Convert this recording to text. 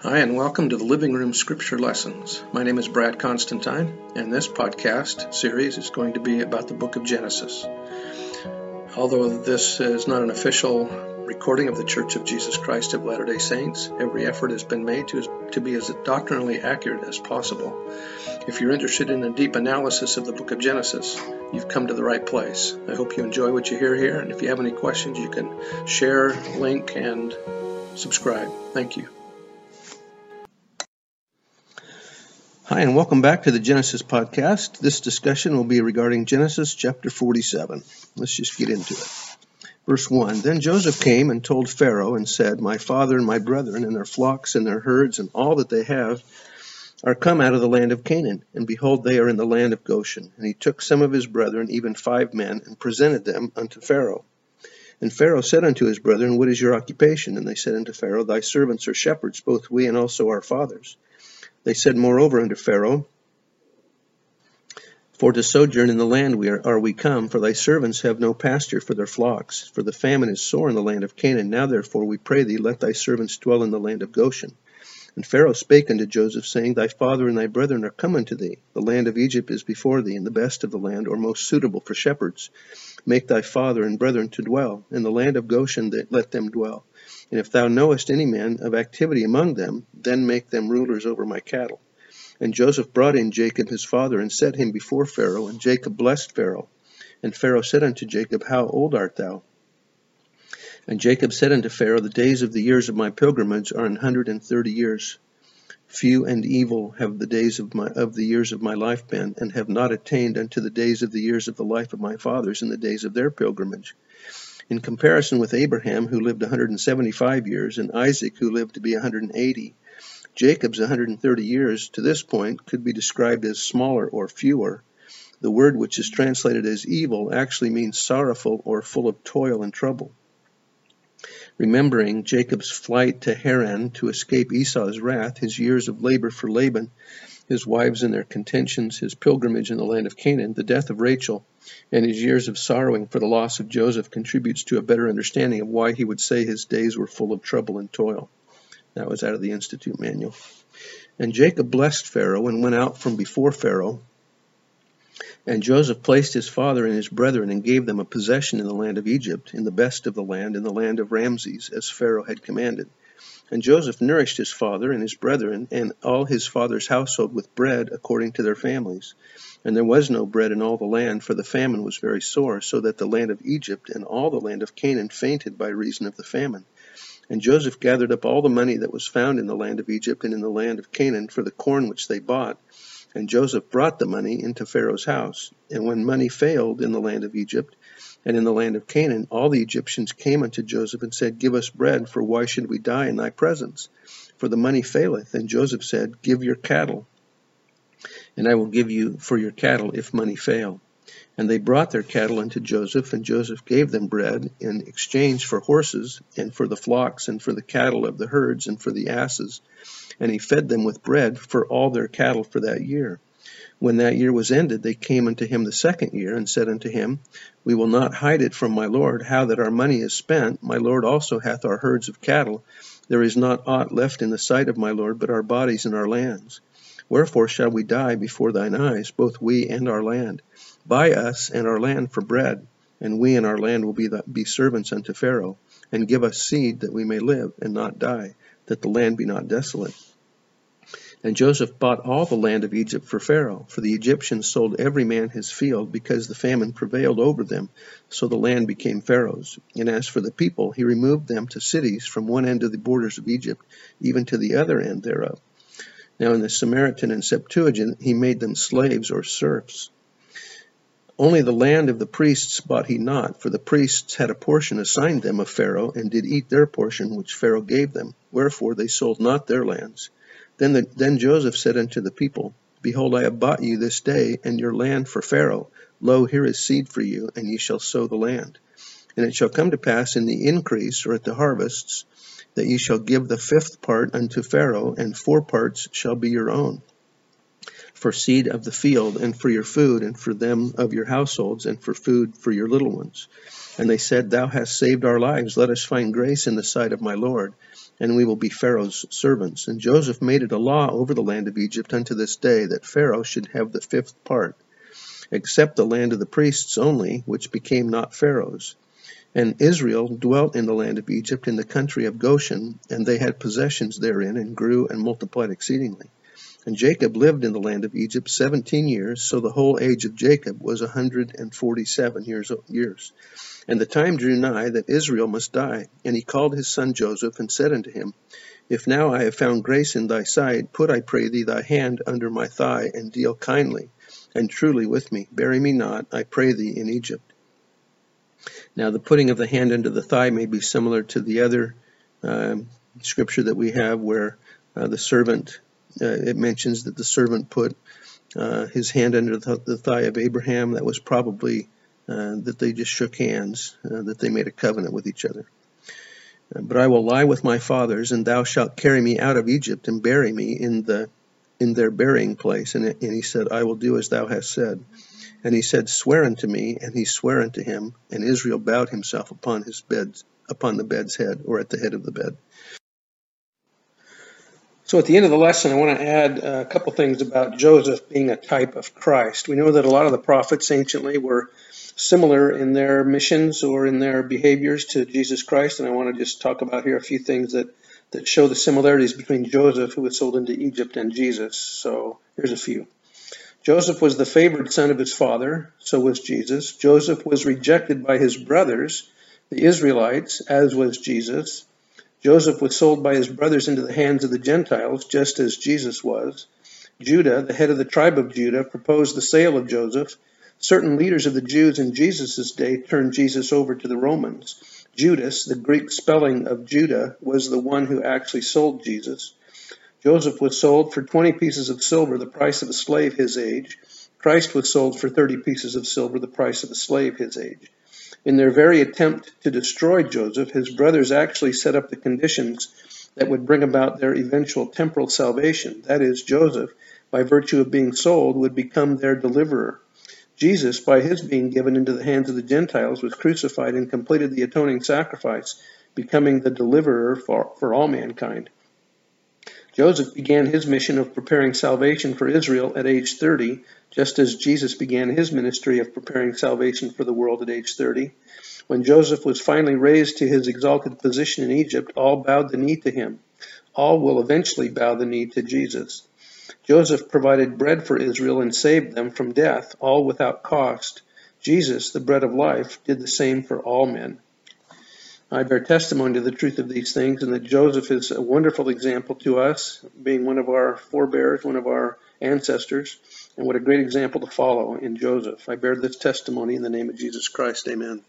Hi, and welcome to the Living Room Scripture Lessons. My name is Brad Constantine, and this podcast series is going to be about the book of Genesis. Although this is not an official recording of the Church of Jesus Christ of Latter day Saints, every effort has been made to, to be as doctrinally accurate as possible. If you're interested in a deep analysis of the book of Genesis, you've come to the right place. I hope you enjoy what you hear here, and if you have any questions, you can share, link, and subscribe. Thank you. Hi, and welcome back to the Genesis podcast. This discussion will be regarding Genesis chapter 47. Let's just get into it. Verse 1 Then Joseph came and told Pharaoh and said, My father and my brethren and their flocks and their herds and all that they have are come out of the land of Canaan, and behold, they are in the land of Goshen. And he took some of his brethren, even five men, and presented them unto Pharaoh. And Pharaoh said unto his brethren, What is your occupation? And they said unto Pharaoh, Thy servants are shepherds, both we and also our fathers. They said moreover unto Pharaoh, For to sojourn in the land we are, are we come, for thy servants have no pasture for their flocks, for the famine is sore in the land of Canaan. Now therefore we pray thee, let thy servants dwell in the land of Goshen. And Pharaoh spake unto Joseph, saying, Thy father and thy brethren are come unto thee. The land of Egypt is before thee, and the best of the land, or most suitable for shepherds. Make thy father and brethren to dwell. In the land of Goshen that let them dwell. And if thou knowest any man of activity among them, then make them rulers over my cattle. And Joseph brought in Jacob his father, and set him before Pharaoh, and Jacob blessed Pharaoh. And Pharaoh said unto Jacob, How old art thou? And Jacob said unto Pharaoh, The days of the years of my pilgrimage are an hundred and thirty years. Few and evil have the days of my of the years of my life been, and have not attained unto the days of the years of the life of my fathers in the days of their pilgrimage in comparison with Abraham, who lived 175 years, and Isaac, who lived to be 180. Jacob's 130 years to this point could be described as smaller or fewer. The word which is translated as evil actually means sorrowful or full of toil and trouble. Remembering Jacob's flight to Haran to escape Esau's wrath, his years of labor for Laban, his wives and their contentions, his pilgrimage in the land of Canaan, the death of Rachel, and his years of sorrowing for the loss of Joseph contributes to a better understanding of why he would say his days were full of trouble and toil. That was out of the Institute manual. And Jacob blessed Pharaoh and went out from before Pharaoh. And Joseph placed his father and his brethren and gave them a possession in the land of Egypt, in the best of the land, in the land of Ramses, as Pharaoh had commanded. And Joseph nourished his father and his brethren and all his father's household with bread according to their families. And there was no bread in all the land, for the famine was very sore, so that the land of Egypt and all the land of Canaan fainted by reason of the famine. And Joseph gathered up all the money that was found in the land of Egypt and in the land of Canaan for the corn which they bought. And Joseph brought the money into Pharaoh's house. And when money failed in the land of Egypt, and in the land of Canaan, all the Egyptians came unto Joseph and said, Give us bread, for why should we die in thy presence? For the money faileth. And Joseph said, Give your cattle, and I will give you for your cattle if money fail. And they brought their cattle unto Joseph, and Joseph gave them bread in exchange for horses, and for the flocks, and for the cattle of the herds, and for the asses. And he fed them with bread for all their cattle for that year. When that year was ended, they came unto him the second year, and said unto him, We will not hide it from my lord, how that our money is spent. My lord also hath our herds of cattle. There is not aught left in the sight of my lord, but our bodies and our lands. Wherefore shall we die before thine eyes, both we and our land? Buy us and our land for bread, and we and our land will be, the, be servants unto Pharaoh, and give us seed that we may live and not die, that the land be not desolate. And Joseph bought all the land of Egypt for Pharaoh, for the Egyptians sold every man his field, because the famine prevailed over them, so the land became Pharaoh's. And as for the people, he removed them to cities from one end of the borders of Egypt, even to the other end thereof. Now in the Samaritan and Septuagint, he made them slaves or serfs. Only the land of the priests bought he not, for the priests had a portion assigned them of Pharaoh, and did eat their portion which Pharaoh gave them. Wherefore they sold not their lands. Then, the, then Joseph said unto the people, Behold, I have bought you this day and your land for Pharaoh. Lo, here is seed for you, and ye shall sow the land. And it shall come to pass in the increase or at the harvests that ye shall give the fifth part unto Pharaoh, and four parts shall be your own, for seed of the field, and for your food, and for them of your households, and for food for your little ones. And they said, Thou hast saved our lives. Let us find grace in the sight of my Lord and we will be Pharaoh's servants. And Joseph made it a law over the land of Egypt unto this day that Pharaoh should have the fifth part, except the land of the priests only, which became not Pharaoh's. And Israel dwelt in the land of Egypt in the country of Goshen, and they had possessions therein, and grew and multiplied exceedingly. And Jacob lived in the land of Egypt seventeen years, so the whole age of Jacob was a hundred and forty seven years. years. And the time drew nigh that Israel must die. And he called his son Joseph, and said unto him, If now I have found grace in thy sight, put, I pray thee, thy hand under my thigh, and deal kindly and truly with me. Bury me not, I pray thee, in Egypt now, the putting of the hand under the thigh may be similar to the other um, scripture that we have where uh, the servant, uh, it mentions that the servant put uh, his hand under the, thigh of Abraham. That was probably uh, that they just shook hands, uh, that they made a covenant with each other. Uh, but I will lie with my fathers, and thou shalt carry me out of Egypt and bury me in the in their burying place. And, and he said, I will do as thou hast said. And he said, Swear unto me, and he sware unto him, and Israel bowed himself upon his bed, upon the bed's head, or at the head of the bed. So at the end of the lesson, I want to add a couple things about Joseph being a type of Christ. We know that a lot of the prophets anciently were similar in their missions or in their behaviors to Jesus Christ, and I want to just talk about here a few things that, that show the similarities between Joseph, who was sold into Egypt, and Jesus. So here's a few. Joseph was the favored son of his father, so was Jesus. Joseph was rejected by his brothers, the Israelites, as was Jesus. Joseph was sold by his brothers into the hands of the Gentiles, just as Jesus was. Judah, the head of the tribe of Judah, proposed the sale of Joseph. Certain leaders of the Jews in Jesus' day turned Jesus over to the Romans. Judas, the Greek spelling of Judah, was the one who actually sold Jesus. Joseph was sold for 20 pieces of silver, the price of a slave his age. Christ was sold for 30 pieces of silver, the price of a slave his age. In their very attempt to destroy Joseph, his brothers actually set up the conditions that would bring about their eventual temporal salvation. That is, Joseph, by virtue of being sold, would become their deliverer. Jesus, by his being given into the hands of the Gentiles, was crucified and completed the atoning sacrifice, becoming the deliverer for, for all mankind. Joseph began his mission of preparing salvation for Israel at age 30, just as Jesus began his ministry of preparing salvation for the world at age 30. When Joseph was finally raised to his exalted position in Egypt, all bowed the knee to him. All will eventually bow the knee to Jesus. Joseph provided bread for Israel and saved them from death, all without cost. Jesus, the bread of life, did the same for all men. I bear testimony to the truth of these things, and that Joseph is a wonderful example to us, being one of our forebears, one of our ancestors, and what a great example to follow in Joseph. I bear this testimony in the name of Jesus Christ. Amen.